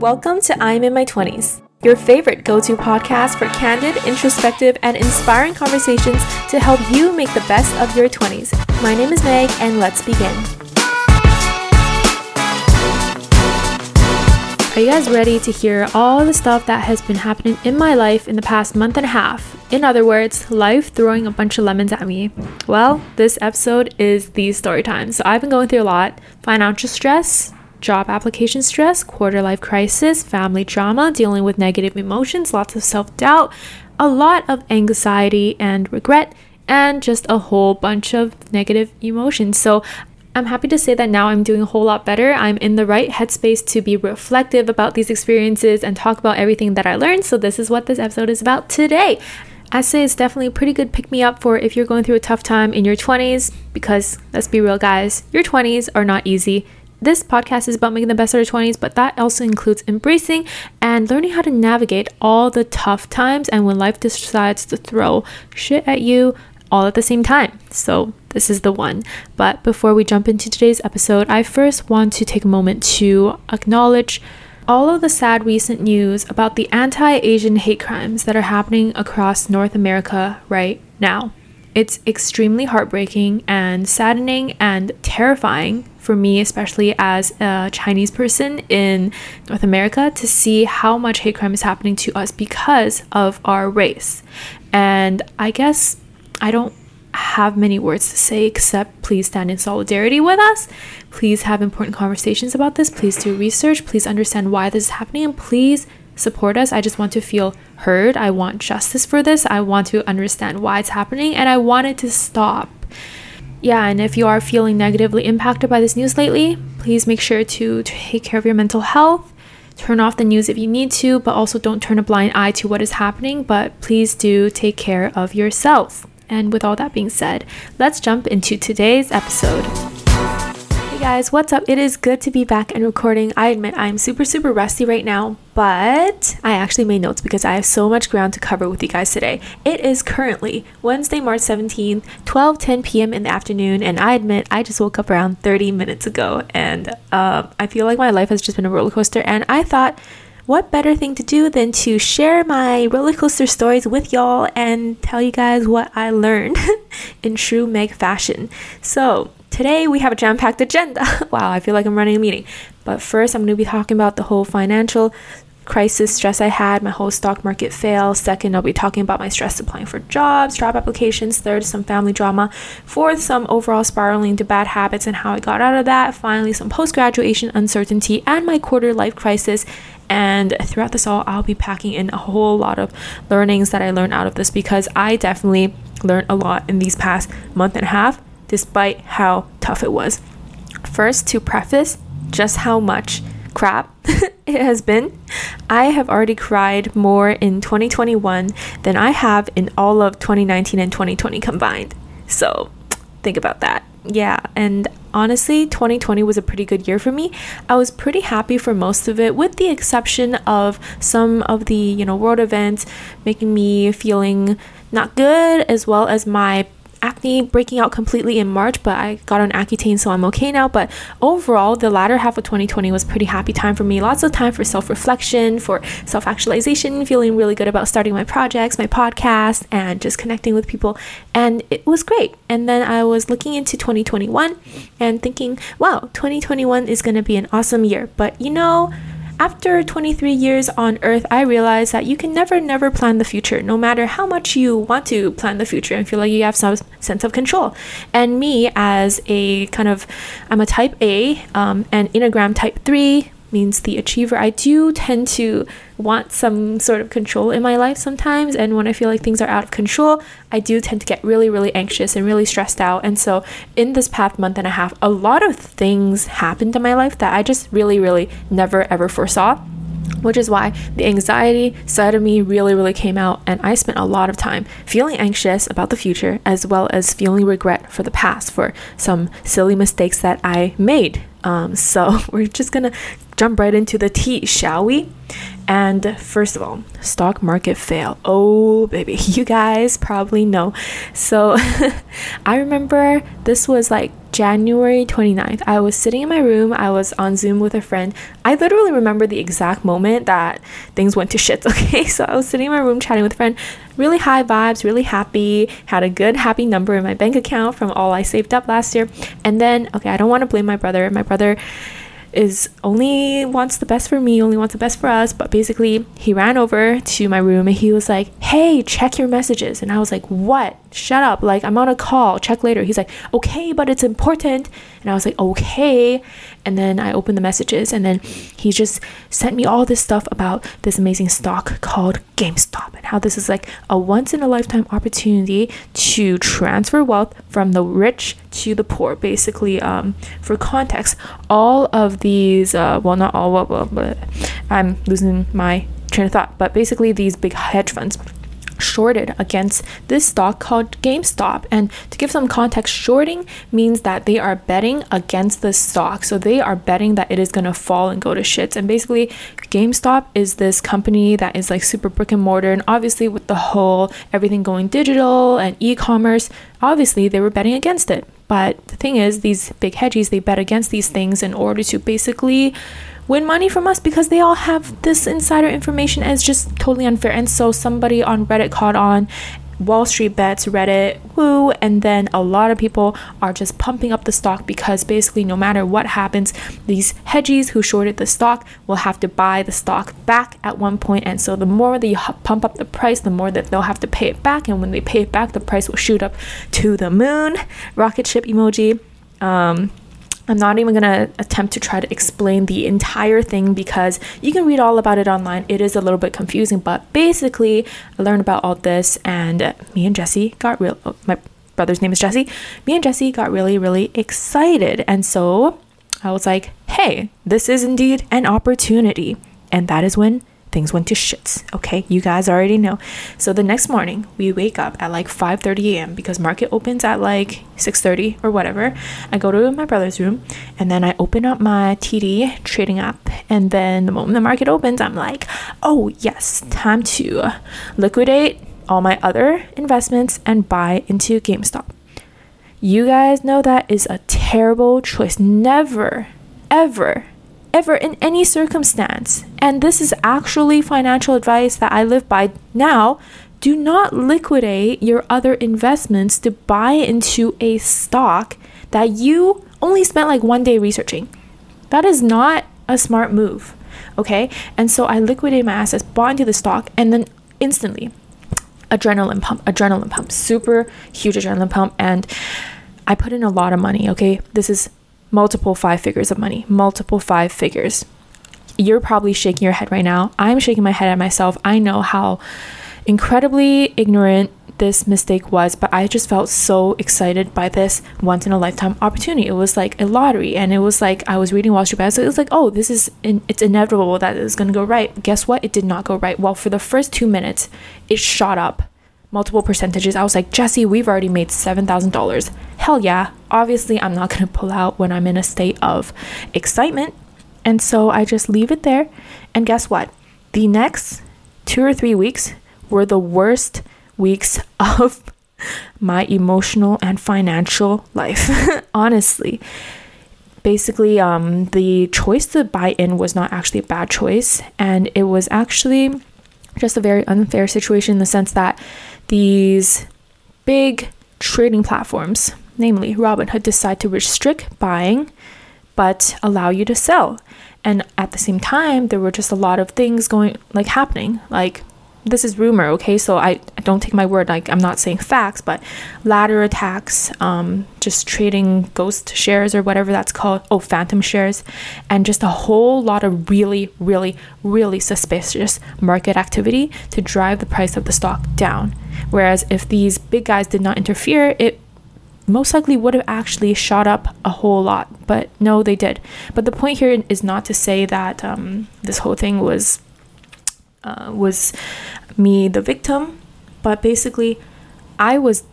Welcome to I'm in my 20s, your favorite go to podcast for candid, introspective, and inspiring conversations to help you make the best of your 20s. My name is Meg, and let's begin. Are you guys ready to hear all the stuff that has been happening in my life in the past month and a half? In other words, life throwing a bunch of lemons at me. Well, this episode is the story time. So I've been going through a lot financial stress, job application stress, quarter life crisis, family drama, dealing with negative emotions, lots of self doubt, a lot of anxiety and regret, and just a whole bunch of negative emotions. So I'm happy to say that now I'm doing a whole lot better. I'm in the right headspace to be reflective about these experiences and talk about everything that I learned. So, this is what this episode is about today. I say it's definitely a pretty good pick me up for if you're going through a tough time in your 20s, because let's be real, guys, your 20s are not easy this podcast is about making the best of your 20s, but that also includes embracing and learning how to navigate all the tough times and when life decides to throw shit at you all at the same time. So, this is the one. But before we jump into today's episode, I first want to take a moment to acknowledge all of the sad recent news about the anti Asian hate crimes that are happening across North America right now. It's extremely heartbreaking and saddening and terrifying for me, especially as a Chinese person in North America, to see how much hate crime is happening to us because of our race. And I guess I don't have many words to say except please stand in solidarity with us. Please have important conversations about this. Please do research. Please understand why this is happening. And please support us. I just want to feel heard. I want justice for this. I want to understand why it's happening. And I want it to stop yeah, and if you are feeling negatively impacted by this news lately, please make sure to take care of your mental health. Turn off the news if you need to, but also don't turn a blind eye to what is happening. But please do take care of yourself. And with all that being said, let's jump into today's episode guys, what's up? It is good to be back and recording. I admit I'm super, super rusty right now, but I actually made notes because I have so much ground to cover with you guys today. It is currently Wednesday, March 17th, 12 10 p.m. in the afternoon, and I admit I just woke up around 30 minutes ago, and uh, I feel like my life has just been a roller coaster, and I thought, what better thing to do than to share my roller coaster stories with y'all and tell you guys what I learned in true Meg fashion. So, Today we have a jam packed agenda. wow, I feel like I'm running a meeting. But first, I'm going to be talking about the whole financial crisis stress I had, my whole stock market fail. Second, I'll be talking about my stress applying for jobs, job applications. Third, some family drama. Fourth, some overall spiraling to bad habits and how I got out of that. Finally, some post graduation uncertainty and my quarter life crisis. And throughout this all, I'll be packing in a whole lot of learnings that I learned out of this because I definitely learned a lot in these past month and a half despite how tough it was. First, to preface just how much crap it has been, I have already cried more in 2021 than I have in all of 2019 and 2020 combined. So, think about that. Yeah, and honestly, 2020 was a pretty good year for me. I was pretty happy for most of it, with the exception of some of the, you know, world events making me feeling not good, as well as my acne breaking out completely in March, but I got on Accutane, so I'm okay now. But overall, the latter half of 2020 was pretty happy time for me. Lots of time for self reflection, for self actualization, feeling really good about starting my projects, my podcast, and just connecting with people. And it was great. And then I was looking into 2021 and thinking, wow, 2021 is going to be an awesome year. But you know, after 23 years on Earth, I realized that you can never, never plan the future, no matter how much you want to plan the future and feel like you have some sense of control. And me, as a kind of, I'm a type A, um, and Enneagram type 3, means the achiever. I do tend to want some sort of control in my life sometimes. And when I feel like things are out of control, I do tend to get really, really anxious and really stressed out. And so, in this past month and a half, a lot of things happened in my life that I just really, really never ever foresaw which is why the anxiety side of me really, really came out. And I spent a lot of time feeling anxious about the future as well as feeling regret for the past for some silly mistakes that I made Um, so we're just gonna jump right into the tea, shall we? And first of all, stock market fail. Oh, baby, you guys probably know. So I remember this was like January 29th. I was sitting in my room, I was on Zoom with a friend. I literally remember the exact moment that things went to shit, okay? So I was sitting in my room chatting with a friend, really high vibes, really happy, had a good, happy number in my bank account from all I saved up last year. And then, okay, I don't want to blame my brother. My brother is only wants the best for me, only wants the best for us. But basically, he ran over to my room and he was like, Hey, check your messages. And I was like, What? Shut up. Like, I'm on a call. Check later. He's like, Okay, but it's important. And I was like, Okay. And then I opened the messages and then he just sent me all this stuff about this amazing stock called GameStop and how this is like a once in a lifetime opportunity to transfer wealth from the rich to the poor. Basically, um, for context, all of these, uh, well, not all, but I'm losing my train of thought, but basically, these big hedge funds shorted against this stock called GameStop. And to give some context, shorting means that they are betting against the stock. So they are betting that it is going to fall and go to shits. And basically, GameStop is this company that is like super brick and mortar. And obviously, with the whole everything going digital and e commerce, obviously they were betting against it. But the thing is, these big hedgies, they bet against these things in order to basically win money from us because they all have this insider information it's just totally unfair. And so somebody on Reddit caught on Wall Street bets, Reddit, woo, and then a lot of people are just pumping up the stock because basically, no matter what happens, these hedgies who shorted the stock will have to buy the stock back at one point. And so, the more they pump up the price, the more that they'll have to pay it back. And when they pay it back, the price will shoot up to the moon. Rocket ship emoji. Um, I'm not even going to attempt to try to explain the entire thing because you can read all about it online. It is a little bit confusing, but basically, I learned about all this, and me and Jesse got real. Oh, my brother's name is Jesse. Me and Jesse got really, really excited. And so I was like, hey, this is indeed an opportunity. And that is when things went to shits. Okay, you guys already know. So the next morning, we wake up at like 5:30 a.m. because market opens at like 6:30 or whatever. I go to my brother's room and then I open up my TD trading app and then the moment the market opens, I'm like, "Oh, yes, time to liquidate all my other investments and buy into GameStop." You guys know that is a terrible choice. Never ever ever in any circumstance. And this is actually financial advice that I live by now. Do not liquidate your other investments to buy into a stock that you only spent like one day researching. That is not a smart move. Okay. And so I liquidated my assets, bought into the stock, and then instantly, adrenaline pump, adrenaline pump, super huge adrenaline pump. And I put in a lot of money. Okay. This is multiple five figures of money, multiple five figures. You're probably shaking your head right now. I'm shaking my head at myself. I know how incredibly ignorant this mistake was, but I just felt so excited by this once in a lifetime opportunity. It was like a lottery, and it was like I was reading Wall Street Bets. So it was like, oh, this is in, it's inevitable that it's gonna go right. Guess what? It did not go right. Well, for the first two minutes, it shot up multiple percentages. I was like, Jesse, we've already made $7,000. Hell yeah. Obviously, I'm not going to pull out when I'm in a state of excitement. And so I just leave it there. And guess what? The next two or three weeks were the worst weeks of my emotional and financial life. Honestly. Basically, um, the choice to buy in was not actually a bad choice. And it was actually just a very unfair situation in the sense that these big trading platforms, namely Robinhood, decide to restrict buying but allow you to sell. And at the same time, there were just a lot of things going like happening, like this is rumor, okay? So I, I don't take my word, like I'm not saying facts, but ladder attacks, um, just trading ghost shares or whatever that's called, oh, phantom shares, and just a whole lot of really, really, really suspicious market activity to drive the price of the stock down. Whereas if these big guys did not interfere, it most likely would have actually shot up a whole lot, but no, they did. But the point here is not to say that um, this whole thing was uh, was me the victim, but basically, I was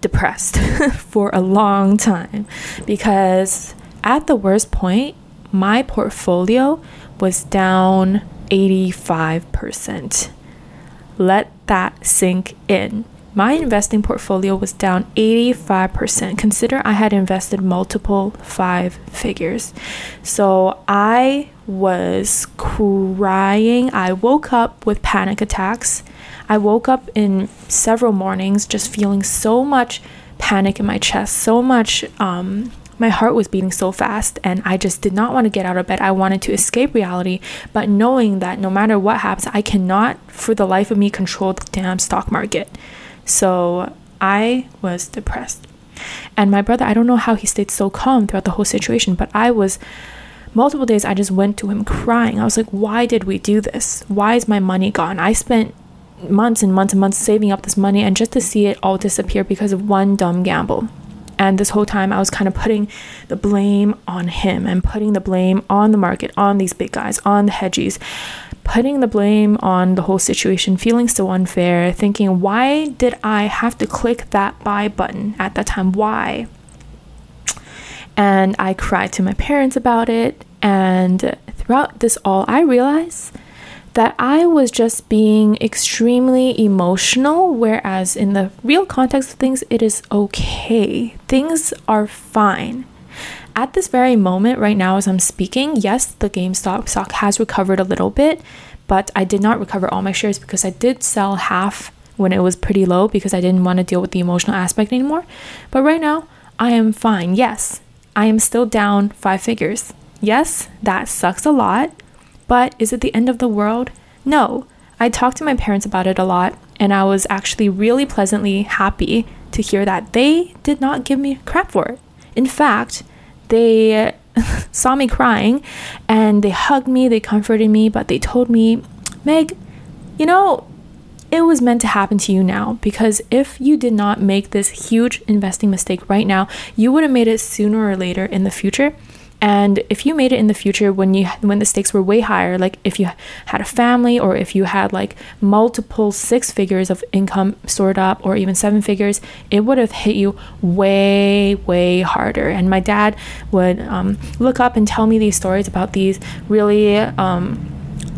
depressed for a long time because at the worst point, my portfolio was down 85%. Let that sink in. My investing portfolio was down 85%. Consider I had invested multiple five figures. So I was crying. I woke up with panic attacks. I woke up in several mornings just feeling so much panic in my chest, so much um, my heart was beating so fast, and I just did not want to get out of bed. I wanted to escape reality, but knowing that no matter what happens, I cannot, for the life of me, control the damn stock market. So I was depressed. And my brother, I don't know how he stayed so calm throughout the whole situation, but I was multiple days I just went to him crying. I was like, why did we do this? Why is my money gone? I spent months and months and months saving up this money and just to see it all disappear because of one dumb gamble. And this whole time, I was kind of putting the blame on him and putting the blame on the market, on these big guys, on the hedgies, putting the blame on the whole situation, feeling so unfair, thinking, why did I have to click that buy button at that time? Why? And I cried to my parents about it. And throughout this all, I realized that I was just being extremely emotional, whereas in the real context of things, it is okay. Things are fine. At this very moment, right now, as I'm speaking, yes, the GameStop stock has recovered a little bit, but I did not recover all my shares because I did sell half when it was pretty low because I didn't want to deal with the emotional aspect anymore. But right now, I am fine. Yes, I am still down five figures. Yes, that sucks a lot. But is it the end of the world? No. I talked to my parents about it a lot, and I was actually really pleasantly happy to hear that they did not give me crap for it. In fact, they saw me crying and they hugged me, they comforted me, but they told me, Meg, you know, it was meant to happen to you now because if you did not make this huge investing mistake right now, you would have made it sooner or later in the future. And if you made it in the future when you when the stakes were way higher, like if you had a family or if you had like multiple six figures of income stored up or even seven figures, it would have hit you way way harder. And my dad would um, look up and tell me these stories about these really. Um,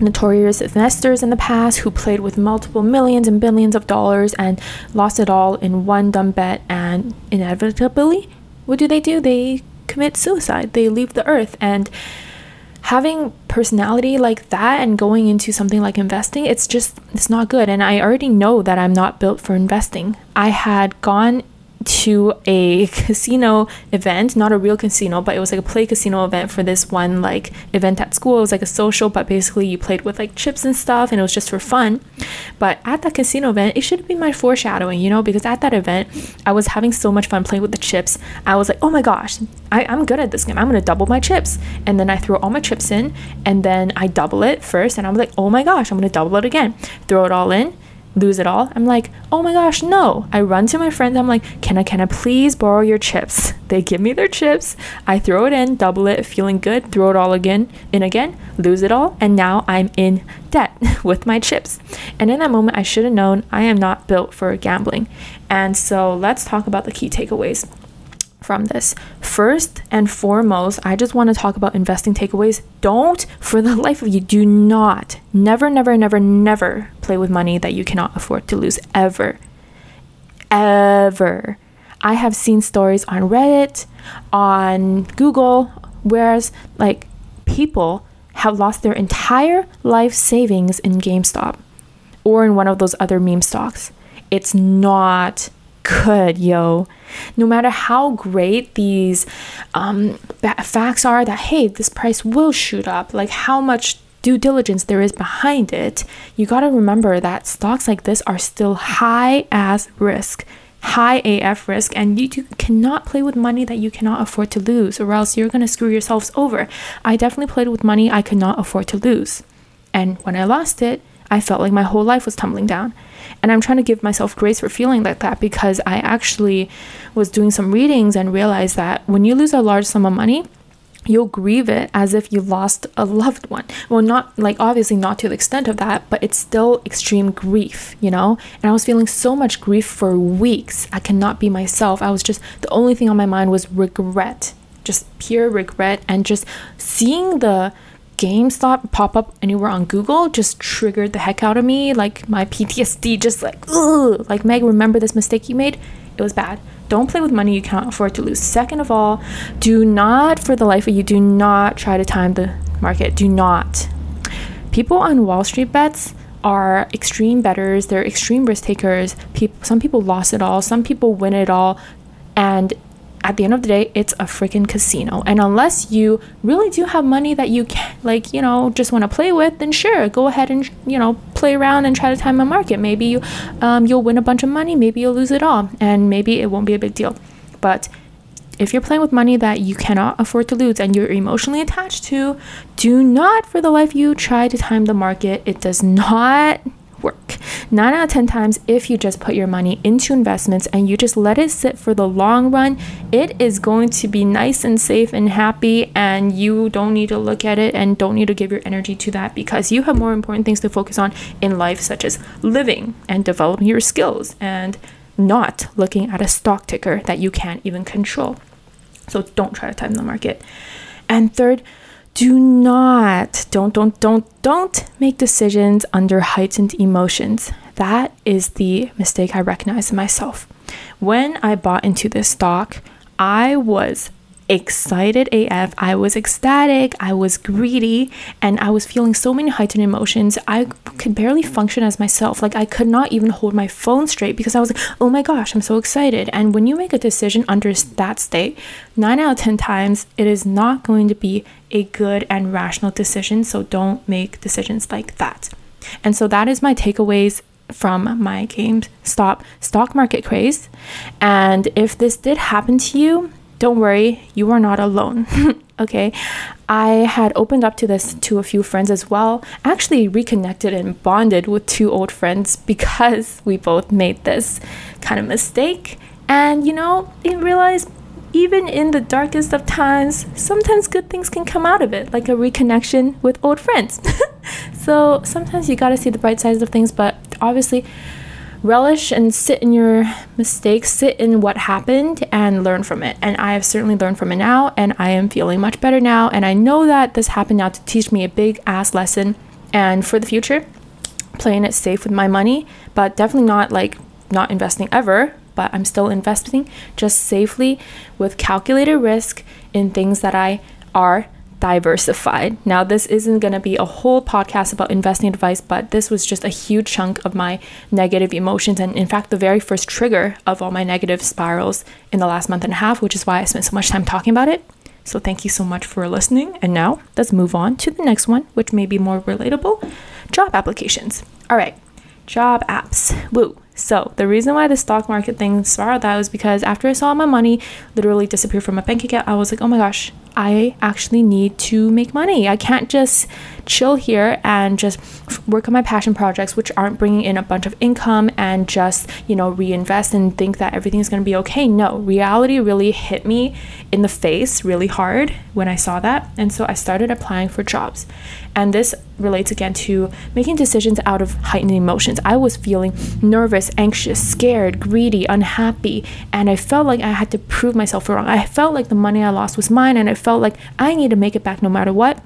notorious investors in the past who played with multiple millions and billions of dollars and lost it all in one dumb bet and inevitably what do they do they commit suicide. They leave the earth. And having personality like that and going into something like investing, it's just, it's not good. And I already know that I'm not built for investing. I had gone to a casino event, not a real casino, but it was like a play casino event for this one like event at school. It was like a social, but basically you played with like chips and stuff and it was just for fun. But at that casino event, it should have been my foreshadowing, you know, because at that event, I was having so much fun playing with the chips. I was like, oh my gosh, I, I'm good at this game. I'm gonna double my chips. And then I throw all my chips in and then I double it first and I'm like, oh my gosh, I'm gonna double it again. Throw it all in lose it all. I'm like, oh my gosh, no. I run to my friends. I'm like, can I, can I please borrow your chips? They give me their chips. I throw it in, double it, feeling good, throw it all again, in again, lose it all. And now I'm in debt with my chips. And in that moment, I should have known I am not built for gambling. And so let's talk about the key takeaways from this. First and foremost, I just want to talk about investing takeaways. Don't, for the life of you, do not, never, never, never, never play with money that you cannot afford to lose ever. Ever. I have seen stories on Reddit, on Google, whereas like people have lost their entire life savings in GameStop or in one of those other meme stocks. It's not good, yo. No matter how great these um, facts are that, hey, this price will shoot up, like how much due diligence there is behind it, you got to remember that stocks like this are still high as risk, high AF risk, and you, you cannot play with money that you cannot afford to lose, or else you're to screw yourselves over. I definitely played with money I could not afford to lose. And when I lost it, I felt like my whole life was tumbling down. And I'm trying to give myself grace for feeling like that because I actually was doing some readings and realized that when you lose a large sum of money, you'll grieve it as if you lost a loved one. Well, not like obviously not to the extent of that, but it's still extreme grief, you know? And I was feeling so much grief for weeks. I cannot be myself. I was just, the only thing on my mind was regret just pure regret and just seeing the GameStop pop up anywhere on Google just triggered the heck out of me. Like my PTSD, just like, ugh, like Meg, remember this mistake you made? It was bad. Don't play with money you cannot afford to lose. Second of all, do not, for the life of you, do not try to time the market. Do not. People on Wall Street bets are extreme betters. They're extreme risk takers. People, some people lost it all. Some people win it all. And at the end of the day, it's a freaking casino. And unless you really do have money that you can, like, you know, just want to play with, then sure, go ahead and, you know, play around and try to time a market. Maybe you, um, you'll win a bunch of money, maybe you'll lose it all, and maybe it won't be a big deal. But if you're playing with money that you cannot afford to lose and you're emotionally attached to, do not for the life you try to time the market. It does not work. Nine out of 10 times, if you just put your money into investments and you just let it sit for the long run, it is going to be nice and safe and happy. And you don't need to look at it and don't need to give your energy to that because you have more important things to focus on in life, such as living and developing your skills and not looking at a stock ticker that you can't even control. So don't try to time the market. And third, do not don't don't don't don't make decisions under heightened emotions. That is the mistake i recognize in myself. When i bought into this stock i was excited AF. I was ecstatic, I was greedy, and I was feeling so many heightened emotions. I could barely function as myself. Like I could not even hold my phone straight because I was like, oh my gosh, I'm so excited. And when you make a decision under that state, nine out of 10 times, it is not going to be a good and rational decision. So don't make decisions like that. And so that is my takeaways from my GameStop stock market craze. And if this did happen to you, don't worry, you are not alone. okay. I had opened up to this to a few friends as well. Actually, reconnected and bonded with two old friends because we both made this kind of mistake. And, you know, they realized even in the darkest of times, sometimes good things can come out of it, like a reconnection with old friends. so sometimes you gotta see the bright sides of things, but obviously, relish and sit in your mistakes, sit in what happened and learn from it. And I have certainly learned from it now, and I am feeling much better now. And I know that this happened now to teach me a big ass lesson. And for the future, playing it safe with my money, but definitely not like not investing ever, but I'm still investing just safely with calculated risk in things that I are diversified. Now, this isn't going to be a whole podcast about investing advice, but this was just a huge chunk of my negative emotions. And in fact, the very first trigger of all my negative spirals in the last month and a half, which is why I spent so much time talking about it. So, thank you so much for listening. And now let's move on to the next one, which may be more relatable job applications. All right, job apps. Woo. So the reason why the stock market thing spiraled that was because after I saw my money literally disappear from my bank account, I was like, oh my gosh, I actually need to make money. I can't just chill here and just work on my passion projects, which aren't bringing in a bunch of income, and just, you know, reinvest and think that everything's to be okay. No, reality really hit me in the face really hard when I saw that. And so I started applying for jobs. And this relates again to making decisions out of heightened emotions. I was feeling nervous, anxious, scared, greedy, unhappy, and I felt like I had to prove myself wrong. I felt like the money I lost was mine, and I felt like I need to make it back no matter what.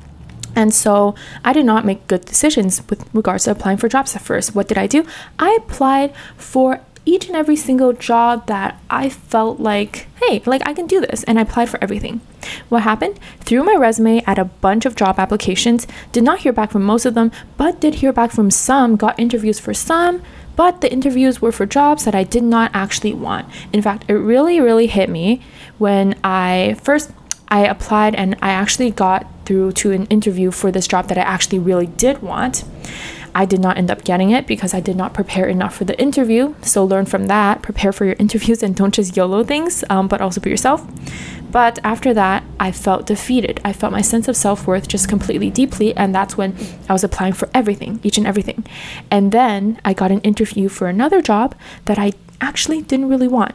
And so I did not make good decisions with regards to applying for jobs at first. What did I do? I applied for each and every single job that I felt like, hey, like I can do this. And I applied for everything. What happened? Threw my resume at a bunch of job applications, did not hear back from most of them, but did hear back from some, got interviews for some, but the interviews were for jobs that I did not actually want. In fact, it really, really hit me when I first I applied and I actually got through to an interview for this job that I actually really did want. I did not end up getting it because I did not prepare enough for the interview. So learn from that, prepare for your interviews, and don't just YOLO things, um, but also be yourself. But after that, I felt defeated. I felt my sense of self worth just completely deeply, and that's when I was applying for everything, each and everything. And then I got an interview for another job that I actually didn't really want.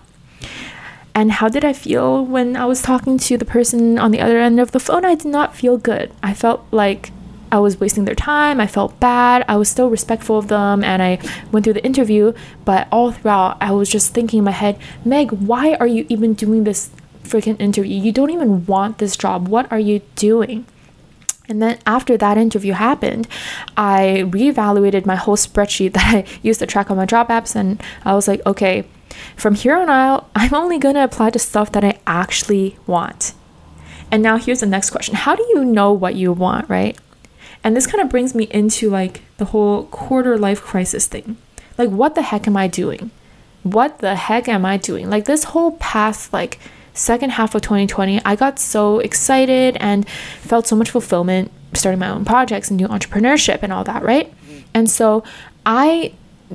And how did I feel when I was talking to the person on the other end of the phone? I did not feel good. I felt like I was wasting their time. I felt bad. I was still respectful of them and I went through the interview, but all throughout I was just thinking in my head, Meg, why are you even doing this freaking interview. You don't even want this job. What are you doing? And then after that interview happened, I reevaluated my whole spreadsheet that I used to track on my job apps. And I was like, okay, from here on out, I'm only going to apply to stuff that I actually want. And now here's the next question How do you know what you want, right? And this kind of brings me into like the whole quarter life crisis thing. Like, what the heck am I doing? What the heck am I doing? Like, this whole past, like, second half of 2020, I got so excited and felt so much fulfillment starting my own projects and new entrepreneurship and all that, right? Mm-hmm. And so I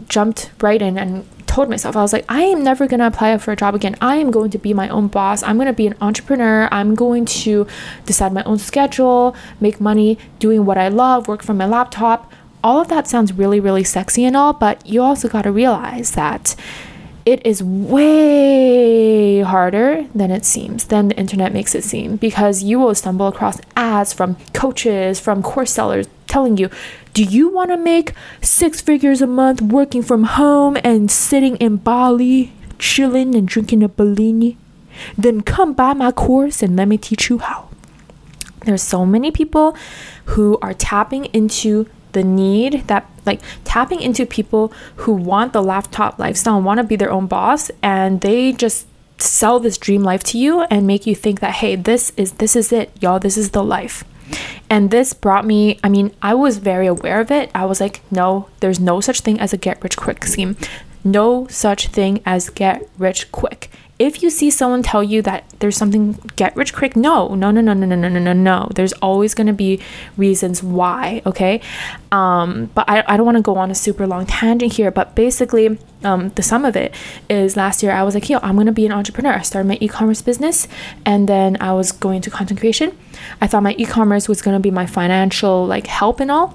jumped right in and told myself, I was like, I am never going to apply for a job again. I am going to be my own boss. I'm going to be an entrepreneur. I'm going to decide my own schedule, make money doing what I love, work from my laptop. All of that sounds really, really sexy and all, but you also got to realize that it is way harder than it seems, than the internet makes it seem, because you will stumble across ads from coaches, from course sellers telling you, do you want to make six figures a month working from home and sitting in Bali, chilling and drinking a Bellini? Then come buy my course and let me teach you how. There's so many people who are tapping into the need that like tapping into people who want the laptop lifestyle want to be their own boss and they just sell this dream life to you and make you think that hey this is this is it y'all this is the life and this brought me i mean i was very aware of it. I was like no there's no such thing as a get rich quick scheme. No such thing as get rich quick if you see someone tell you that there's something get rich quick, no, no, no, no, no, no, no, no, no, no. There's always going to be reasons why, okay? Um, but I, I don't want to go on a super long tangent here, but basically, um, the sum of it is last year I was like, yo, I'm going to be an entrepreneur. I started my e commerce business and then I was going to content creation. I thought my e commerce was going to be my financial like help and all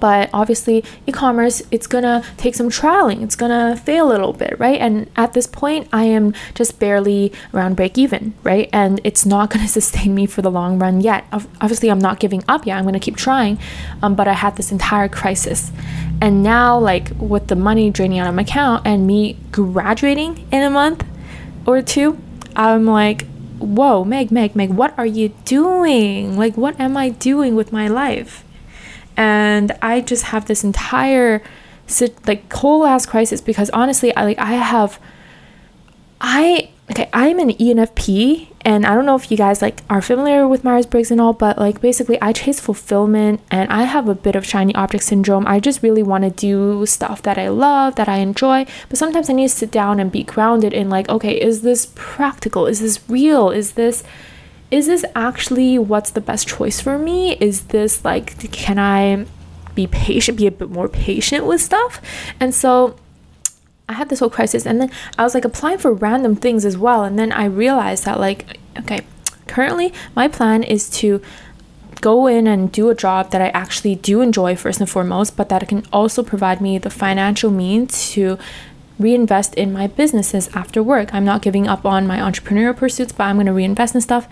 but obviously e-commerce it's gonna take some trialing. It's gonna fail a little bit right? And at this point i am just barely around break even right? And it's not gonna sustain me for the long run yet. Obviously i'm not giving up yet. I'm gonna keep trying. Um, but i had this entire crisis. And now like with the money draining out of my account and me graduating in a month or two i'm like whoa meg meg meg what are you doing? Like what am i doing with my life and I just have this entire like whole ass crisis because honestly, I like I have I okay, I'm an ENFP and I don't know if you guys like are familiar with Myers-Briggs and all, but like basically I chase fulfillment and I have a bit of shiny object syndrome. I just really want to do stuff that I love, that I enjoy, but sometimes I need to sit down and be grounded in like, okay, is this practical? Is this real? Is this is this actually what's the best choice for me? Is this like, can I be patient, be a bit more patient with stuff? And so I had this whole crisis, and then I was like applying for random things as well. And then I realized that, like, okay, currently my plan is to go in and do a job that I actually do enjoy first and foremost, but that can also provide me the financial means to reinvest in my businesses after work. I'm not giving up on my entrepreneurial pursuits, but I'm going to reinvest in stuff.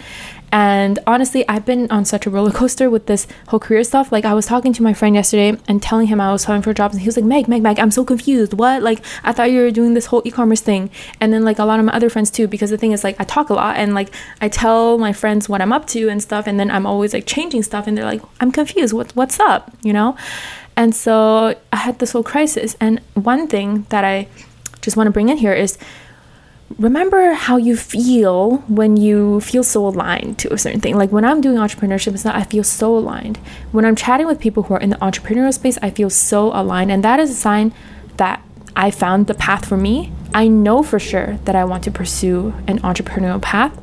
And honestly, I've been on such a roller coaster with this whole career stuff. Like, I was talking to my friend yesterday and telling him I was applying for jobs, and he was like, Meg, Meg, Meg, I'm so confused. What? Like, I thought you were doing this whole e commerce thing. And then, like, a lot of my other friends too, because the thing is, like, I talk a lot and, like, I tell my friends what I'm up to and stuff. And then I'm always, like, changing stuff. And they're like, I'm confused. What, what's up? You know? And so I had this whole crisis. And one thing that I just want to bring in here is remember how you feel when you feel so aligned to a certain thing. Like when I'm doing entrepreneurship, it's not, I feel so aligned. When I'm chatting with people who are in the entrepreneurial space, I feel so aligned. And that is a sign that I found the path for me. I know for sure that I want to pursue an entrepreneurial path,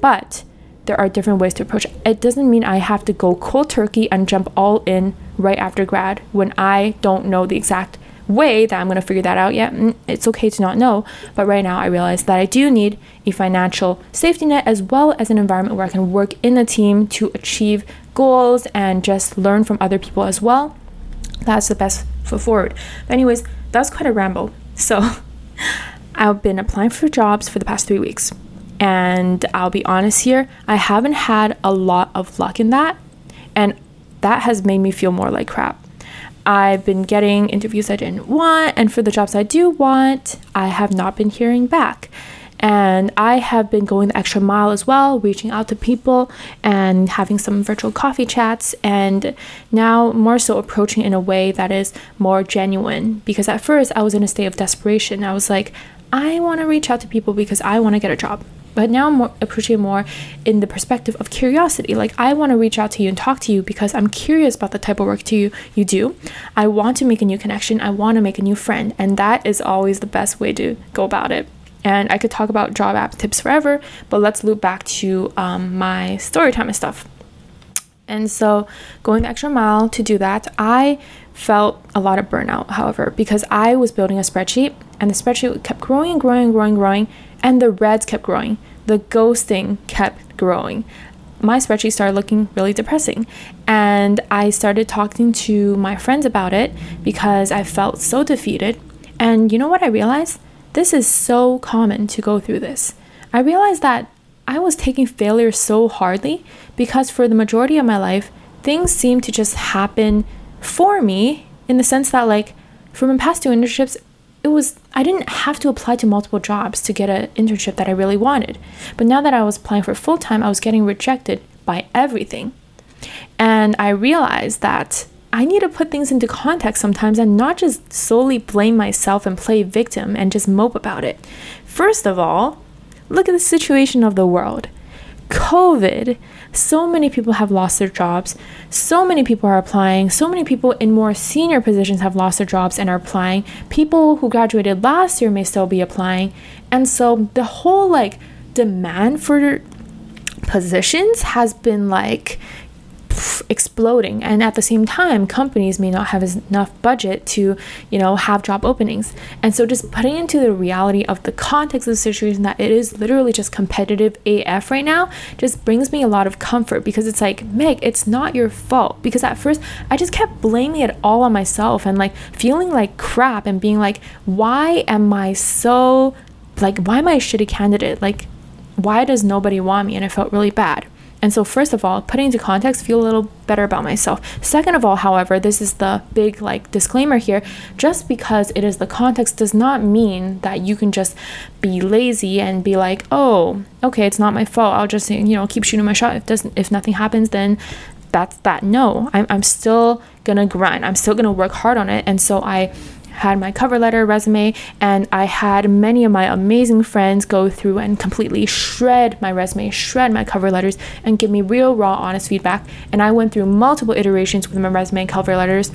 but there are different ways to approach it. It doesn't mean I have to go cold turkey and jump all in right after grad when I don't know the exact way that I'm going to figure that out yet. Mm, it's okay to not know, but right now I realize that I do need a financial safety net as well as an environment where I can work in a team to achieve goals and just learn from other people as well. That's the best foot forward. But anyways, that's quite a ramble. So I've been applying for jobs for the past three weeks. And I'll be honest here, I haven't had a lot of luck in that. And that has made me feel more like crap. I've been getting interviews I didn't want, and for the jobs I do want, I have not been hearing back. And I have been going the extra mile as well, reaching out to people and having some virtual coffee chats, and now more so approaching in a way that is more genuine. Because at first I was in a state of desperation. I was like, I want to reach out to people because I want to get a job but now I'm more approaching more in the perspective of curiosity. Like I want to reach out to you and talk to you because I'm curious about the type of work to you you do. I want to make a new connection. I want to make a new friend, and that is always the best way to go about it. And I could talk about job app tips forever, but let's loop back to um, my story time and stuff. And so, going the extra mile to do that, I felt a lot of burnout, however, because I was building a spreadsheet and the spreadsheet kept growing and growing and growing, and growing and the reds kept growing. The ghosting kept growing. My spreadsheet started looking really depressing. And I started talking to my friends about it because I felt so defeated. And you know what I realized? This is so common to go through this. I realized that I was taking failure so hardly because for the majority of my life, things seemed to just happen for me in the sense that, like, for my past two internships, it was I didn't have to apply to multiple jobs to get an internship that I really wanted. But now that I was applying for full time, I was getting rejected by everything. And I realized that I need to put things into context sometimes and not just solely blame myself and play victim and just mope about it. First of all, look at the situation of the world. COVID so many people have lost their jobs. So many people are applying. So many people in more senior positions have lost their jobs and are applying. People who graduated last year may still be applying. And so the whole like demand for positions has been like exploding. And at the same time companies may not have enough budget to you know have job openings. And so just putting into the reality of the context of the situation that it is literally just competitive af right now just brings me a lot of comfort because it's like meg it's not your fault. Because at first i just kept blaming it all on myself and like feeling like crap and being like why am i so like why am i a shitty candidate? Like why does nobody want me? And i felt really bad and so, first of all, putting into context, feel a little better about myself. Second of all, however, this is the big like disclaimer here just because it is the context does not mean that you can just be lazy and be like, oh, okay, it's not my fault. I'll just, you know, keep shooting my shot. If doesn't, if nothing happens, then that's that. No, I'm, I'm still gonna grind. I'm still gonna work hard on it. And so I had my cover letter, resume, and I had many of my amazing friends go through and completely shred my resume, shred my cover letters, and give me real, raw, honest feedback. And I went through multiple iterations with my resume and cover letters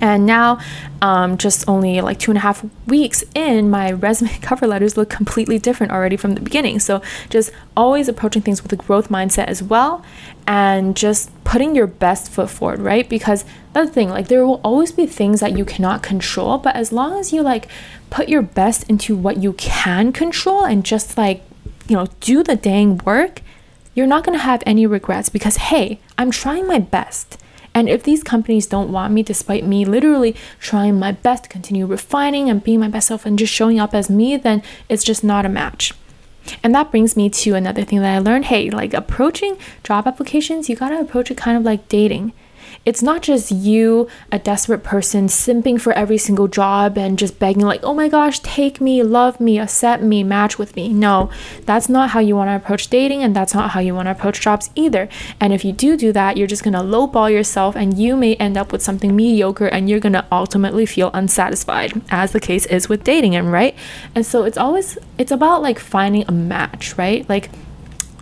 and now, um, just only like two and a half weeks in, my resume cover letters look completely different already from the beginning. So, just always approaching things with a growth mindset as well, and just putting your best foot forward, right? Because the thing, like, there will always be things that you cannot control, but as long as you like put your best into what you can control and just like, you know, do the dang work, you're not gonna have any regrets because, hey, I'm trying my best. And if these companies don't want me, despite me literally trying my best to continue refining and being my best self and just showing up as me, then it's just not a match. And that brings me to another thing that I learned hey, like approaching job applications, you gotta approach it kind of like dating it's not just you, a desperate person, simping for every single job and just begging, like, oh my gosh, take me, love me, accept me, match with me. No, that's not how you want to approach dating, and that's not how you want to approach jobs either. And if you do do that, you're just going to lowball yourself, and you may end up with something mediocre, and you're going to ultimately feel unsatisfied, as the case is with dating, and right? And so it's always, it's about like finding a match, right? Like,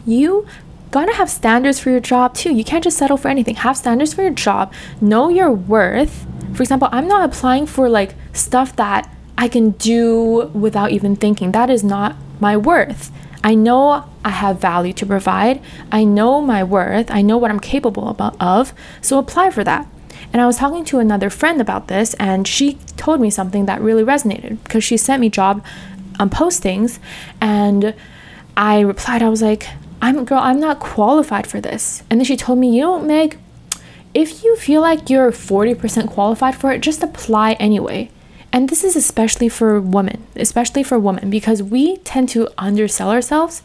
you gotta have standards for your job too. You can't just settle for anything. Have standards for your job. Know your worth. For example, I'm not applying for like stuff that I can do without even thinking. That is not my worth. I know I have value to provide. I know my worth. I know what I'm capable of. So apply for that. And I was talking to another friend about this, and she told me something that really resonated because she sent me job um, postings, and I replied, I was like, I'm girl, I'm not qualified for this. And then she told me, you know, Meg, if you feel like you're 40% qualified for it, just apply anyway. And this is especially for women, especially for women, because we tend to undersell ourselves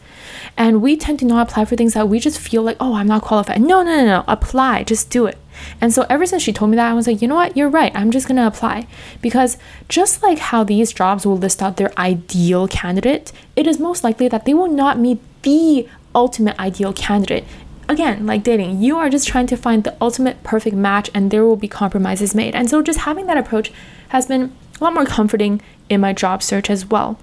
and we tend to not apply for things that we just feel like, oh, I'm not qualified. No, no, no, no. Apply. Just do it. And so ever since she told me that, I was like, you know what? You're right. I'm just to apply. Because just like how these jobs will list out their ideal candidate, it is most likely that they will not meet the ultimate ideal candidate. Again, like dating, you are just trying to find the ultimate perfect match and there will be compromises made. And so just having that approach has been a lot more comforting in my job search as well.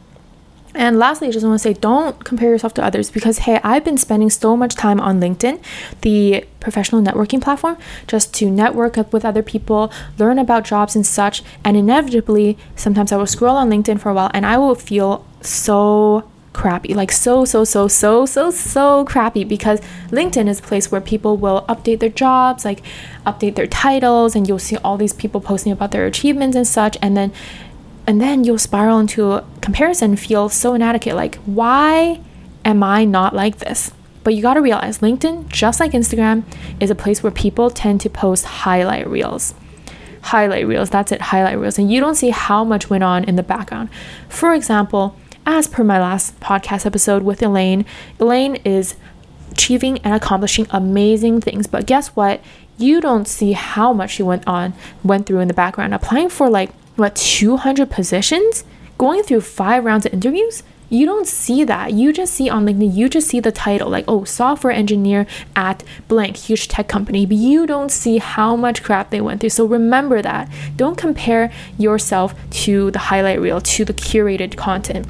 And lastly, I just want to say don't compare yourself to others because, hey, I've been spending so much time on LinkedIn, the professional networking platform, just to network up with other people, learn about jobs and such. And inevitably, sometimes I will scroll on LinkedIn for a while and I will feel so crappy like so so so so so so crappy because linkedin is a place where people will update their jobs like update their titles and you'll see all these people posting about their achievements and such and then and then you'll spiral into a comparison feel so inadequate like why am i not like this? But you got to realize linkedin just like instagram is a place where people tend to post highlight reels. Highlight reels that's it highlight reels and you don't see how much went on in the background. For example as per my last podcast episode with elaine elaine is achieving and accomplishing amazing things. But guess what? You don't see how much she went on went through in the background. Applying for like what 200 positions? Going through five rounds of interviews? You don't see that. You just see on linkedin you just see the title like oh software engineer at blank huge tech company. But you don't see how much crap they went through. So remember that. Don't compare yourself to the highlight reel to the curated content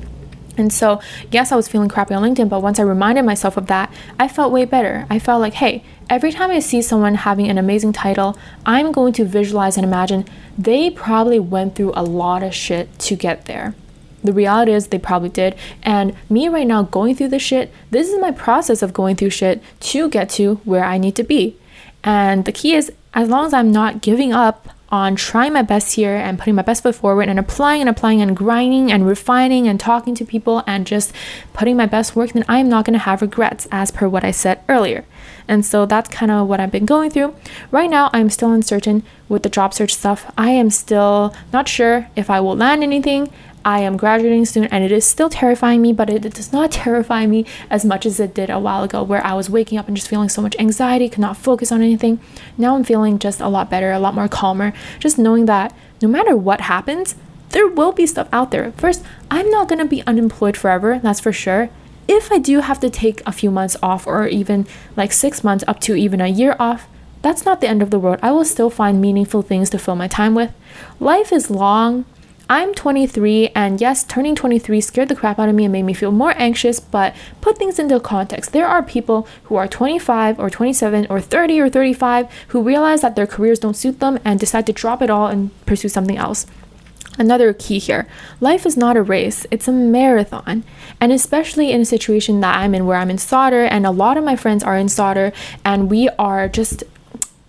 and so, yes, I was feeling crappy on LinkedIn, but once I reminded myself of that, I felt way better. I felt like, hey, every time I see someone having an amazing title, I'm going to visualize and imagine they probably went through a lot of shit to get there. The reality is they probably did. And me right now going through this shit, this is my process of going through shit to get to where I need to be. And the key is as long as I'm not giving up on trying my best here and putting my best foot forward and applying and applying and grinding and refining and talking to people and just putting my best work, then I'm not going to have regrets as per what I said earlier. And so that's kind of what I've been going through. Right now, I'm still uncertain with the job search stuff. I am still not sure if I will land anything. I am graduating soon and it is still terrifying me, but it, it, does not terrify me as much as it did a while ago, where I was waking up and just feeling so much anxiety, could not focus on anything. Now I'm feeling just a lot better, a lot more calmer, just knowing that no matter what happens, there will be stuff out there. First, I'm not gonna be unemployed forever, that's for sure. If I do have to take a few months off, or even like six months up to even a year off, that's not the end of the world. I will still find meaningful things to fill my time with. Life is long I'm 23, and yes, turning 23 scared the crap out of me and made me feel more anxious, but put things into context. There are people who are 25 or 27 or 30 or 35 who realize that their careers don't suit them and decide to drop it all and pursue something else. Another key here life is not a race, it's a marathon. And especially in a situation that I'm in where I'm in Sauder, and a lot of my friends are in Sauder, and we are just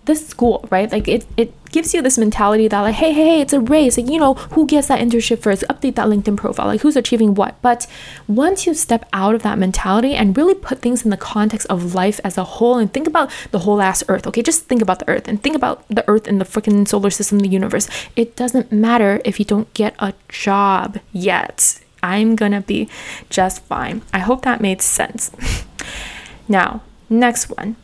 this school, right? Like it, it gives you this mentality that like, hey, hey, hey, it's a race. Like, you know, who gets that internship first? Update that LinkedIn profile. Like who's achieving what? But once you step out of that mentality and really put things in the context of life as a whole and think about the whole ass earth, okay? Just think about the earth and think about the earth and the freaking solar system, the universe. It doesn't matter if you don't get a job yet. I'm gonna be just fine. I hope that made sense. now, next one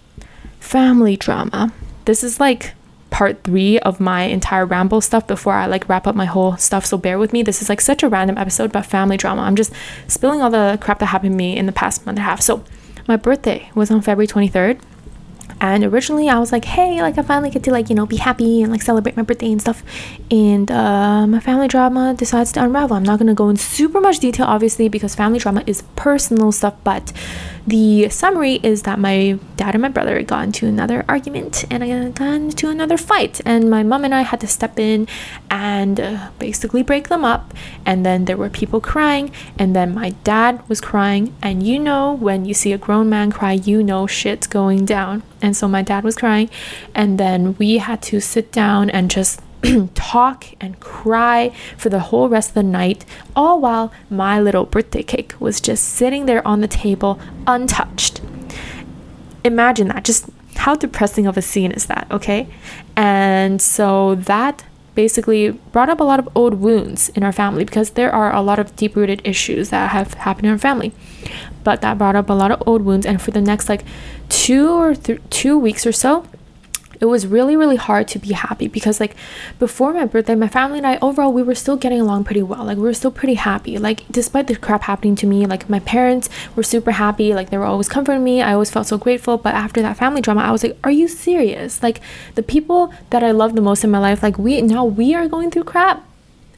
family drama this is like part three of my entire ramble stuff before I like wrap up my whole stuff. So bear with me. This is like such a random episode about family drama. I'm just spilling all the crap that happened to me in the past month and a half. So my birthday was on February 23rd. And originally I was like, hey, like I finally get to like, you know, be happy and like celebrate my birthday and stuff. And uh, my family drama decides to unravel. I'm not gonna go in super much detail, obviously, because family drama is personal stuff, but the summary is that my dad and my brother got into another argument and I got into another fight. And my mom and I had to step in and uh, basically break them up. And then there were people crying. And then my dad was crying. And you know, when you see a grown man cry, you know shit's going down. And so my dad was crying. And then we had to sit down and just talk and cry for the whole rest of the night, all while my little birthday cake was just sitting there on the table untouched. Imagine that. Just how depressing of a scene is that, okay? And so that basically brought up a lot of old wounds in our family because there are a lot of deep rooted issues that have happened in our family. But that brought up a lot of old wounds, and for the next like two or th- two weeks or so, it was really really hard to be happy because like before my birthday my family and i overall we were still getting along pretty well. Like we were still pretty happy. Like despite the crap happening to me like my parents were super happy. Like they were always comforting me. I always felt so grateful. But after that family drama i was like are you serious? Like the people that i love the most in my life like we now we are going through crap.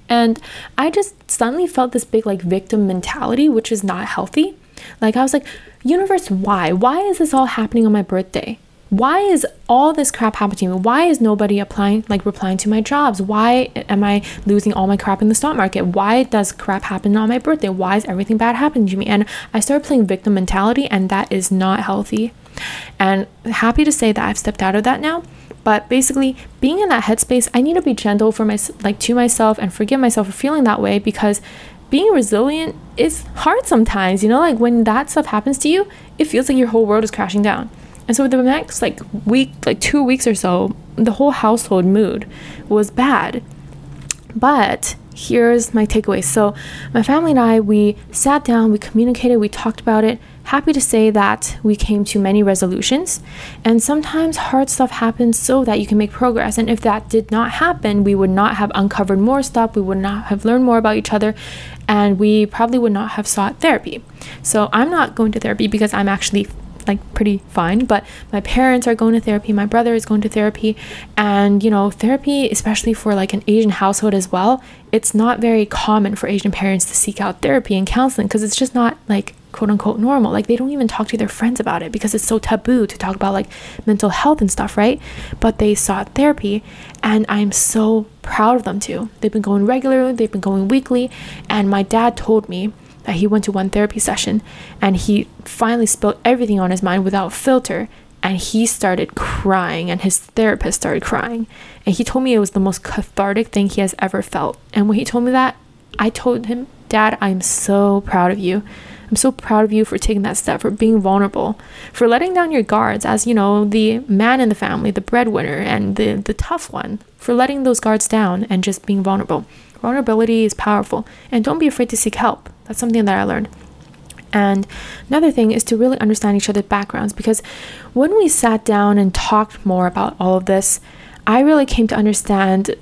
And I just suddenly felt this big like victim mentality, which is not healthy. Like I was like, universe, why? Why is this all happening on my birthday? Why is all this crap happening to me? Why is nobody applying, like replying to my jobs? Why am I losing all my crap in the stock market? Why does crap happen on my birthday? Why is everything bad happening to me? And I started playing victim mentality, and that is not healthy. And happy to say that I've stepped out of that now. But basically, being in that headspace, I need to be gentle for my like to myself and forgive myself for feeling that way because being resilient is hard sometimes. You know, like when that stuff happens to you, it feels like your whole world is crashing down. And so the next like week, like two weeks or so, the whole household mood was bad. But here's my takeaway. So my family and I, we sat down, we communicated, we talked about it, happy to say that we came to many resolutions. And sometimes hard stuff happens so that you can make progress. And if that did not happen, we would not have uncovered more stuff, we would not have learned more about each other, and we probably would not have sought therapy. So I'm not going to therapy because I'm actually like pretty fine but my parents are going to therapy my brother is going to therapy and you know therapy especially for like an asian household as well it's not very common for asian parents to seek out therapy and counseling because it's just not like quote unquote normal like they don't even talk to their friends about it because it's so taboo to talk about like mental health and stuff right? But they sought therapy and i'm so proud of them too. They've been going regularly they've been going weekly and my dad told me that he went to one therapy session and he finally spilled everything on his mind without filter and he started crying and his therapist started crying. And he told me it was the most cathartic thing he has ever felt. And when he told me that i told him dad i'm so proud of you. I'm so proud of you for taking that step for being vulnerable for letting down your guards as you know the man in the family the breadwinner and the the tough one for letting those guards down and just being vulnerable. Vulnerability is powerful. And don't be afraid to seek help that's something that I learned. And another thing is to really understand each other's backgrounds because when we sat down and talked more about all of this, I really came to understand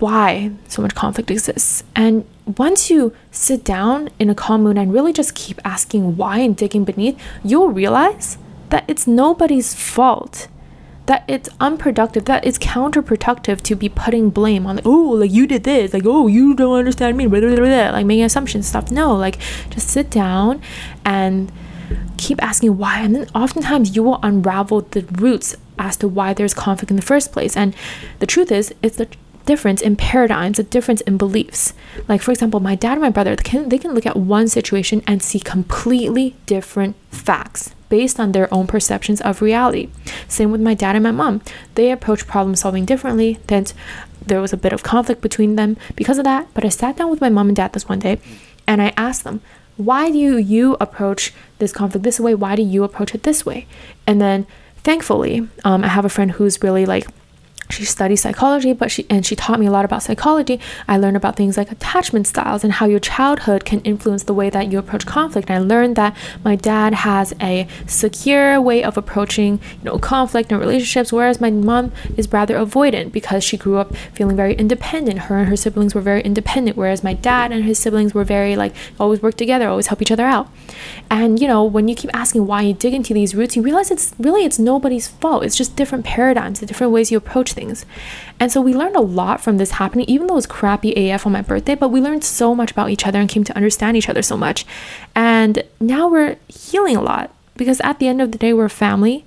why so much conflict exists. And once you sit down in a calm mood and really just keep asking why and digging beneath, you'll realize that it's nobody's fault that it's unproductive, that it's counterproductive to be putting blame on, like, oh, like you did this, like, oh, you don't understand me, blah, blah, blah, like making assumptions, stuff. No, like just sit down and keep asking why. And then oftentimes you will unravel the roots as to why there's conflict in the first place. And the truth is, it's the difference in paradigms, a difference in beliefs. Like, for example, my dad and my brother, they can, they can look at one situation and see completely different facts based on their own perceptions of reality. Same with my dad and my mom. They approach problem solving differently. Then there was a bit of conflict between them because of that. But I sat down with my mom and dad this one day and I asked them, why do you approach this conflict this way? Why do you approach it this way? And then thankfully, um, I have a friend who's really like she studied psychology but she and she taught me a lot about psychology. I learned about things like attachment styles and how your childhood can influence the way that you approach conflict. And i learned that my dad has a secure way of approaching you know conflict and relationships whereas my mom is rather avoidant because she grew up feeling very independent. Her and her siblings were very independent whereas my dad and his siblings were very like always work together always help each other out. And you know when you keep asking why you dig into these roots you realize it's really it's nobody's fault. It's just different paradigms the different ways you approach things. And so we learned a lot from this happening, even though it was crappy AF on my birthday, but we learned so much about each other and came to understand each other so much. And now we're healing a lot because at the end of the day, we're family.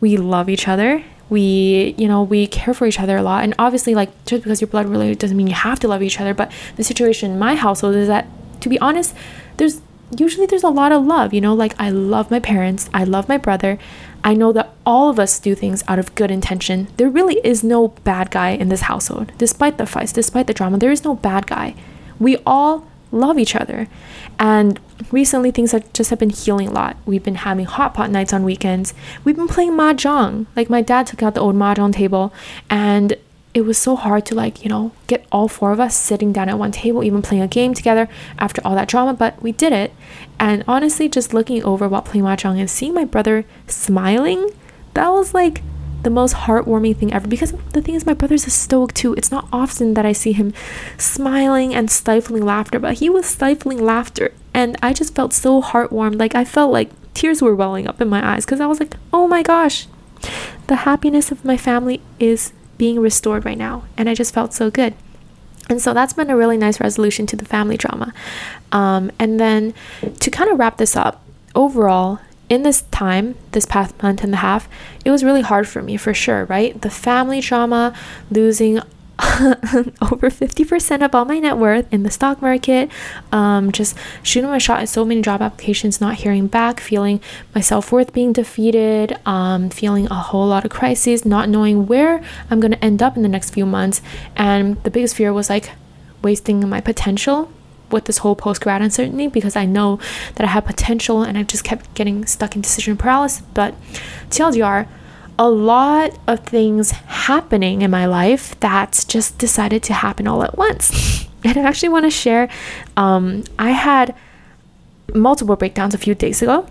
We love each other. We, you know, we care for each other a lot. And obviously, like, just because you're blood related doesn't mean you have to love each other. But the situation in my household is that, to be honest, there's usually there's a lot of love, you know, like I love my parents, I love my brother. I know that all of us do things out of good intention. There really is no bad guy in this household. Despite the fights, despite the drama, there is no bad guy. We all love each other. And recently things have just have been healing a lot. We've been having hot pot nights on weekends. We've been playing mahjong. Like my dad took out the old mahjong table and it was so hard to like you know get all four of us sitting down at one table even playing a game together after all that drama but we did it. And honestly just looking over while playing mahjong and seeing my brother smiling that was like the most heartwarming thing ever. Because the thing is my brother's a stoic too. It's not often that i see him smiling and stifling laughter but he was stifling laughter. And i just felt so heartwarmed. Like i felt like tears were welling up in my eyes because i was like oh my gosh the happiness of my family is being restored right now and i just felt so good and so that's been a really nice resolution to the family drama um, and then to kind of wrap this up overall in this time, this past month and a half, it was really hard for me for sure, right? The family trauma, losing over 50% of all my net worth in the stock market, um, just shooting my shot at so many job applications, not hearing back, feeling my self worth being defeated, um, feeling a whole lot of crises, not knowing where I'm going to end up in the next few months. And the biggest fear was like wasting my potential with this whole post grad uncertainty because I know that I have potential and I just kept getting stuck in decision paralysis. But TLDR, a lot of things happening in my life that's just decided to happen all at once. and I actually want to share um, I had multiple breakdowns a few days ago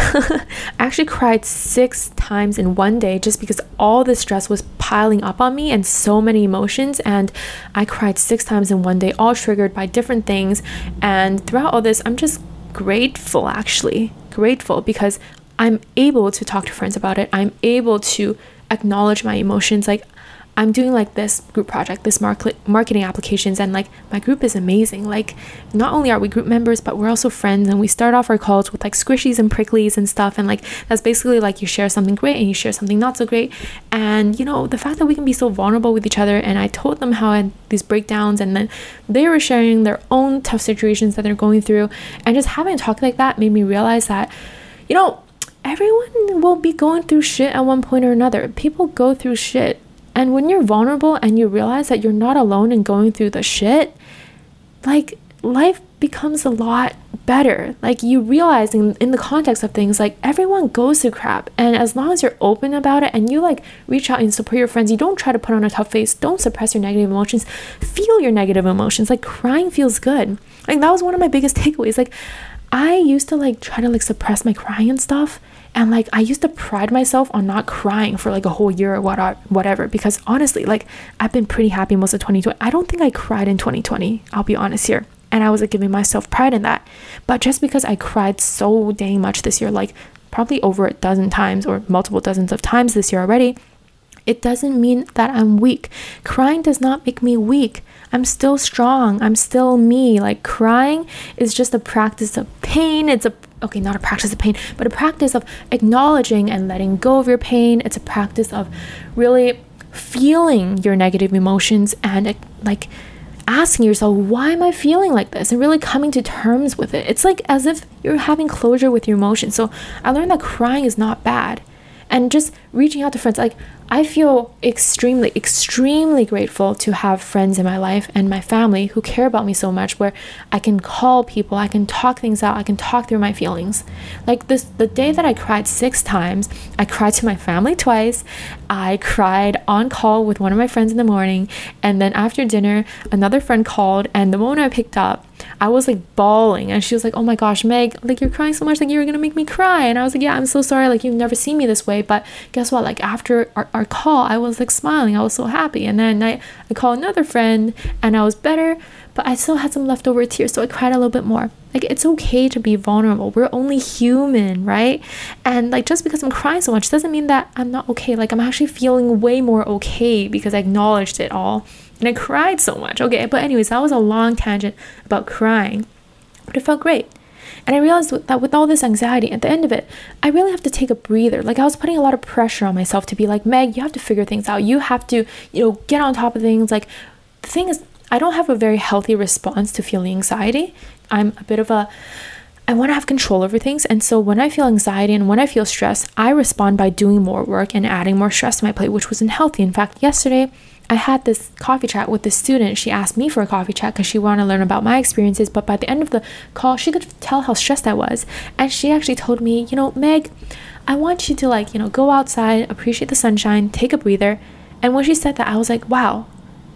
I actually cried six times in one day just because all the stress was piling up on me and so many emotions. And I cried six times in one day, all triggered by different things. And throughout all this, I'm just grateful, actually, grateful because I'm able to talk to friends about it. I'm able to acknowledge my emotions. Like, I'm doing like this group project, this market marketing applications, and like my group is amazing. Like, not only are we group members, but we're also friends, and we start off our calls with like squishies and pricklies and stuff. And like, that's basically like you share something great and you share something not so great. And you know, the fact that we can be so vulnerable with each other, and I told them how I had these breakdowns, and then they were sharing their own tough situations that they're going through, and just having a talk like that made me realize that, you know, everyone will be going through shit at one point or another. People go through shit and when you're vulnerable and you realize that you're not alone in going through the shit, like life becomes a lot better. Like you realizing in the context of things, like everyone goes through crap. And as long as you're open about it and you like reach out and support your friends, you don't try to put on a tough face, don't suppress your negative emotions, feel your negative emotions. Like crying feels good. Like that was one of my biggest takeaways. Like I used to like try to like suppress my crying and stuff. And like I used to pride myself on not crying for like a whole year or what whatever because honestly, like I've been pretty happy most of 2020. I don't think I cried in 2020. I'll be honest here. And I was like giving myself pride in that. But just because I cried so dang much this year, like probably over a dozen times or multiple dozens of times this year already, it doesn't mean that I'm weak. Crying does not make me weak. I'm still strong. I'm still me. Like crying is just a practice of pain. It's a okay, not a practice of pain, but a practice of acknowledging and letting go of your pain. It's a practice of really feeling your negative emotions and like asking yourself, why am I feeling like this? And really coming to terms with it. It's like as if you're having closure with your emotions. So I learned that crying is not bad. And just reaching out to friends, like I feel extremely, extremely grateful to have friends in my life and my family who care about me so much where I can call people, I can talk things out, I can talk through my feelings. Like this the day that I cried six times, I cried to my family twice, I cried on call with one of my friends in the morning, and then after dinner, another friend called, and the moment I picked up, I was like bawling and she was like, Oh my gosh, Meg, like you're crying so much, like you're gonna make me cry. And I was like, Yeah, I'm so sorry, like you've never seen me this way. But guess what? Like after our, our call, I was like smiling, I was so happy. And then I, I called another friend and I was better, but I still had some leftover tears, so I cried a little bit more. Like it's okay to be vulnerable. We're only human, right? And like just because I'm crying so much doesn't mean that I'm not okay. Like I'm actually feeling way more okay because I acknowledged it all. And I cried so much. Okay, but anyways, that was a long tangent about crying. But it felt great. And I realized that with all this anxiety, at the end of it, I really have to take a breather. Like I was putting a lot of pressure on myself to be like, Meg, you have to figure things out. You have to, you know, get on top of things. Like the thing is, I don't have a very healthy response to feeling anxiety. I'm a bit of a I want to have control over things. And so when I feel anxiety and when I feel stress, I respond by doing more work and adding more stress to my plate, which wasn't healthy. In fact, yesterday I had this coffee chat with the student. She asked me for a coffee chat because she wanted to learn about my experiences. But by the end of the call, she could tell how stressed I was. And she actually told me, you know, Meg, I want you to like, you know, go outside, appreciate the sunshine, take a breather. And when she said that, I was like, wow,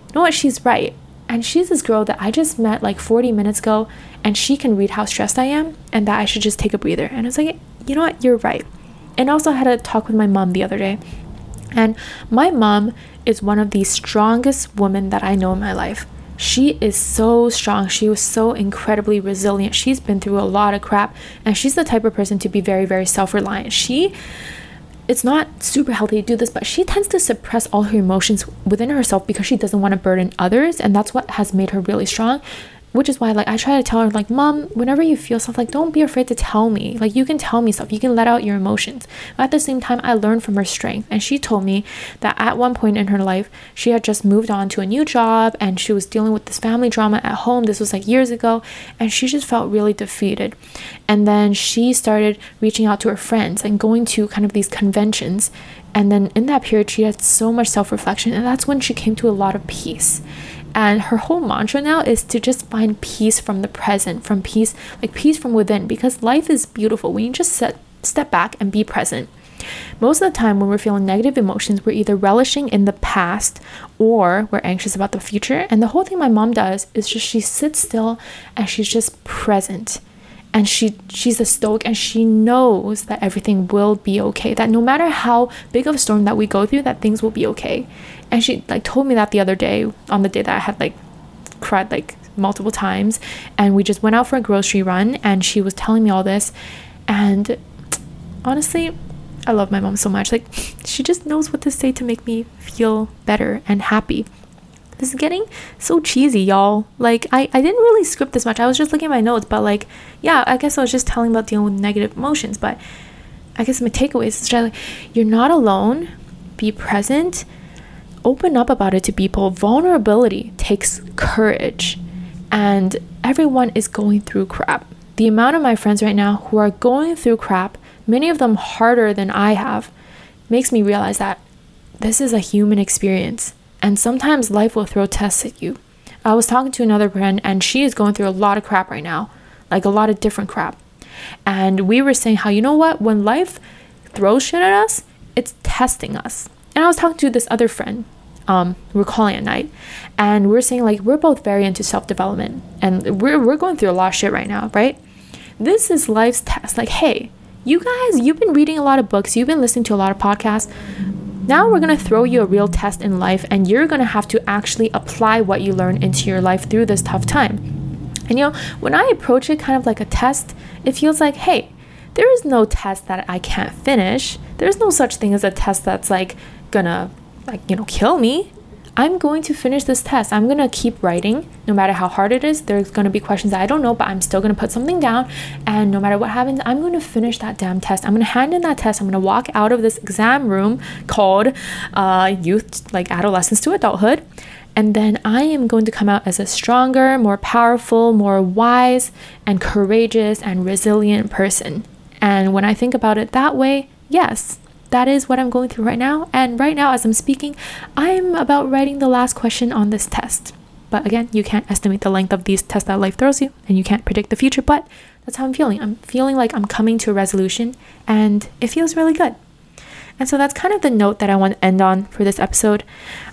you know what? She's right. And she's this girl that I just met like 40 minutes ago, and she can read how stressed I am and that I should just take a breather. And I was like, you know what? You're right. And also, I had a talk with my mom the other day And my mom is one of the strongest women that I know in my life. She is so strong. She was so incredibly resilient. She's been through a lot of crap, and she's the type of person to be very, very self reliant. She it's not super healthy to do this, but she tends to suppress all her emotions within herself because she doesn't want to burden others, and that's what has made her really strong which is why like i try to tell her like mom whenever you feel stuff like don't be afraid to tell me. Like you can tell me stuff. You can let out your emotions. But at the same time i learned from her strength and she told me that at one point in her life she had just moved on to a new job and she was dealing with this family drama at home. This was like years ago and she just felt really defeated. And then she started reaching out to her friends and going to kind of these conventions. And then in that period she had so much self-reflection and that's when she came to a lot of peace and her whole mantra now is to just find peace from the present, from peace, like peace from within, because life is beautiful when you just set, step back and be present. Most of the time, when we're feeling negative emotions, we're either relishing in the past or we're anxious about the future. And the whole thing my mom does is just she sits still and she's just present and she she's a stoic and she knows that everything will be okay that no matter how big of a storm that we go through that things will be okay and she like told me that the other day on the day that i had like cried like multiple times and we just went out for a grocery run and she was telling me all this and honestly i love my mom so much like she just knows what to say to make me feel better and happy this is getting so cheesy, y'all. Like, I, I didn't really script this much. I was just looking at my notes, but like, yeah, I guess I was just telling about dealing with negative emotions. But I guess my takeaway is just like, you're not alone. Be present. Open up about it to people. Vulnerability takes courage. And everyone is going through crap. The amount of my friends right now who are going through crap, many of them harder than I have, makes me realize that this is a human experience and sometimes life will throw tests at you. I was talking to another friend, and she is going through a lot of crap right now, like a lot of different crap. And we were saying how, you know what, when life throws shit at us, it's testing us. And I was talking to this other friend, um, we're calling at night, and we're saying like we're both very into self development, and we're we're going through a lot of shit right now, right? This is life's test. Like, hey, you guys, you've been reading a lot of books, you've been listening to a lot of podcasts. Now we're going to throw you a real test in life, and you're going to have to actually apply what you learn into your life through this tough time. And you know, when I approach it kind of like a test, it feels like, hey, there is no test that I can't finish. There's no such thing as a test that's like gonna, like, you know, kill me. I'm going to finish this test. I'm to keep writing no matter how hard it is. There's to be questions that I don't know, but I'm still to put something down. And no matter what happens, I'm to finish that damn test. I'm to hand in that test. I'm to walk out of this exam room called uh, youth, like adolescence to adulthood. And then I am going to come out as a stronger, more powerful, more wise, and courageous and resilient person. And when I think about it that way, yes, that is what I'm going through right now. And right now, as I'm speaking, I'm about writing the last question on this test. But again, you can't estimate the length of these tests that life throws you, and you can't predict the future. But that's how I'm feeling. I'm feeling like I'm coming to a resolution, and it feels really good. And so that's kind of the note that I want to end on for this episode.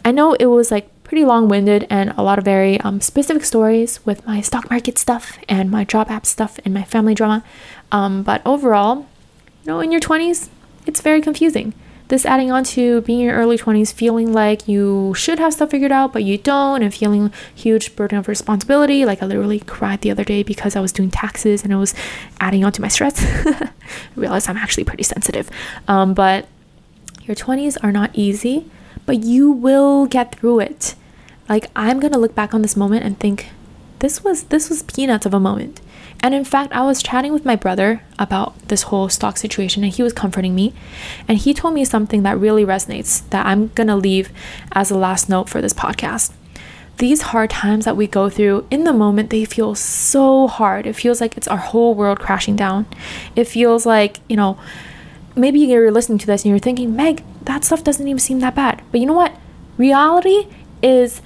I know it was like pretty long winded and a lot of very um, specific stories with my stock market stuff and my job app stuff and my family drama. Um, but overall, you know, in your 20s, it's very confusing. This adding on to being in your early 20s, feeling like you should have stuff figured out, but you don't, and feeling huge burden of responsibility. Like I literally cried the other day because I was doing taxes and it was adding on to my stress. I realized I'm actually pretty sensitive. Um, but your 20s are not easy, but you will get through it. Like I'm gonna look back on this moment and think, this was this was peanuts of a moment. And in fact, I was chatting with my brother about this whole stock situation and he was comforting me. And he told me something that really resonates that I'm going to leave as a last note for this podcast. These hard times that we go through in the moment, they feel so hard. It feels like it's our whole world crashing down. It feels like, you know, maybe you're listening to this and you're thinking, Meg, that stuff doesn't even seem that bad. But you know what? Reality is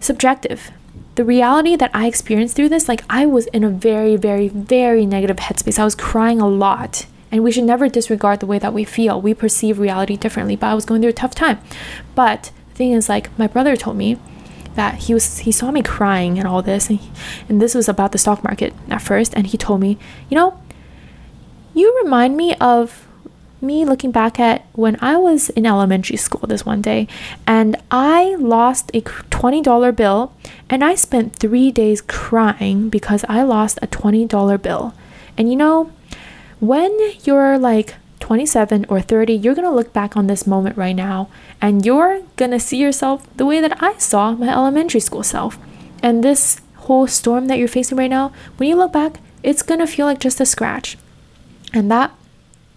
subjective the reality that I experienced through this, like I was in a very, very, very negative headspace. I was crying a lot. And we should never disregard the way that we feel. We perceive reality differently. But I was going through a tough time. But the thing is, like, my brother told me that he was he saw me crying and all this and, he, and this was about the stock market at first and he told me you know you remind me of me looking back at when I was in elementary school this one day and I lost a $20 bill and I spent three days crying because I lost a $20 bill. And you know, when you're like 27 or 30, you're gonna look back on this moment right now and you're gonna see yourself the way that I saw my elementary school self. And this whole storm that you're facing right now, when you look back, it's gonna feel like just a scratch. And that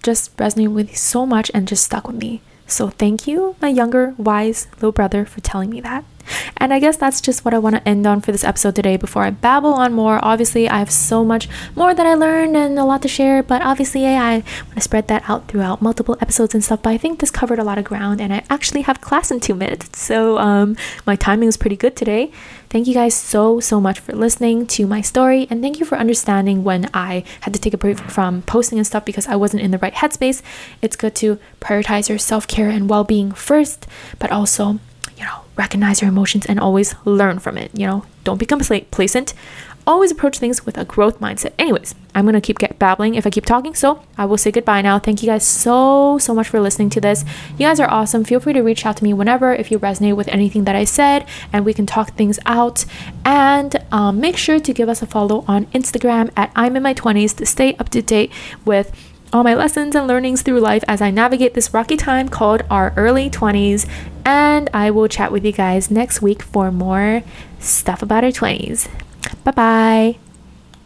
just resonated with me so much and just stuck with me. So thank you, my younger, wise little brother, for telling me that. And I guess that's just what I want to end on for this episode today before I babble on more. Obviously, I have so much more that I learned and a lot to share, but obviously, I want to spread that out throughout multiple episodes and stuff. But I think this covered a lot of ground, and I actually have class in two minutes, so um, my timing is pretty good today. Thank you guys so, so much for listening to my story, and thank you for understanding when I had to take a break from posting and stuff because I wasn't in the right headspace. It's good to prioritize your self care and well being first, but also you know, recognize your emotions and always learn from it. You know, don't become complacent. Always approach things with a growth mindset. Anyways, I'm gonna keep get babbling if I keep talking, so I will say goodbye now. Thank you guys so so much for listening to this. You guys are awesome. Feel free to reach out to me whenever if you resonate with anything that I said, and we can talk things out. And um, make sure to give us a follow on Instagram at I'm in my 20s to stay up to date with all my lessons and learnings through life as I navigate this rocky time called our early 20s. And I will chat with you guys next week for more stuff about our 20s. 拜拜。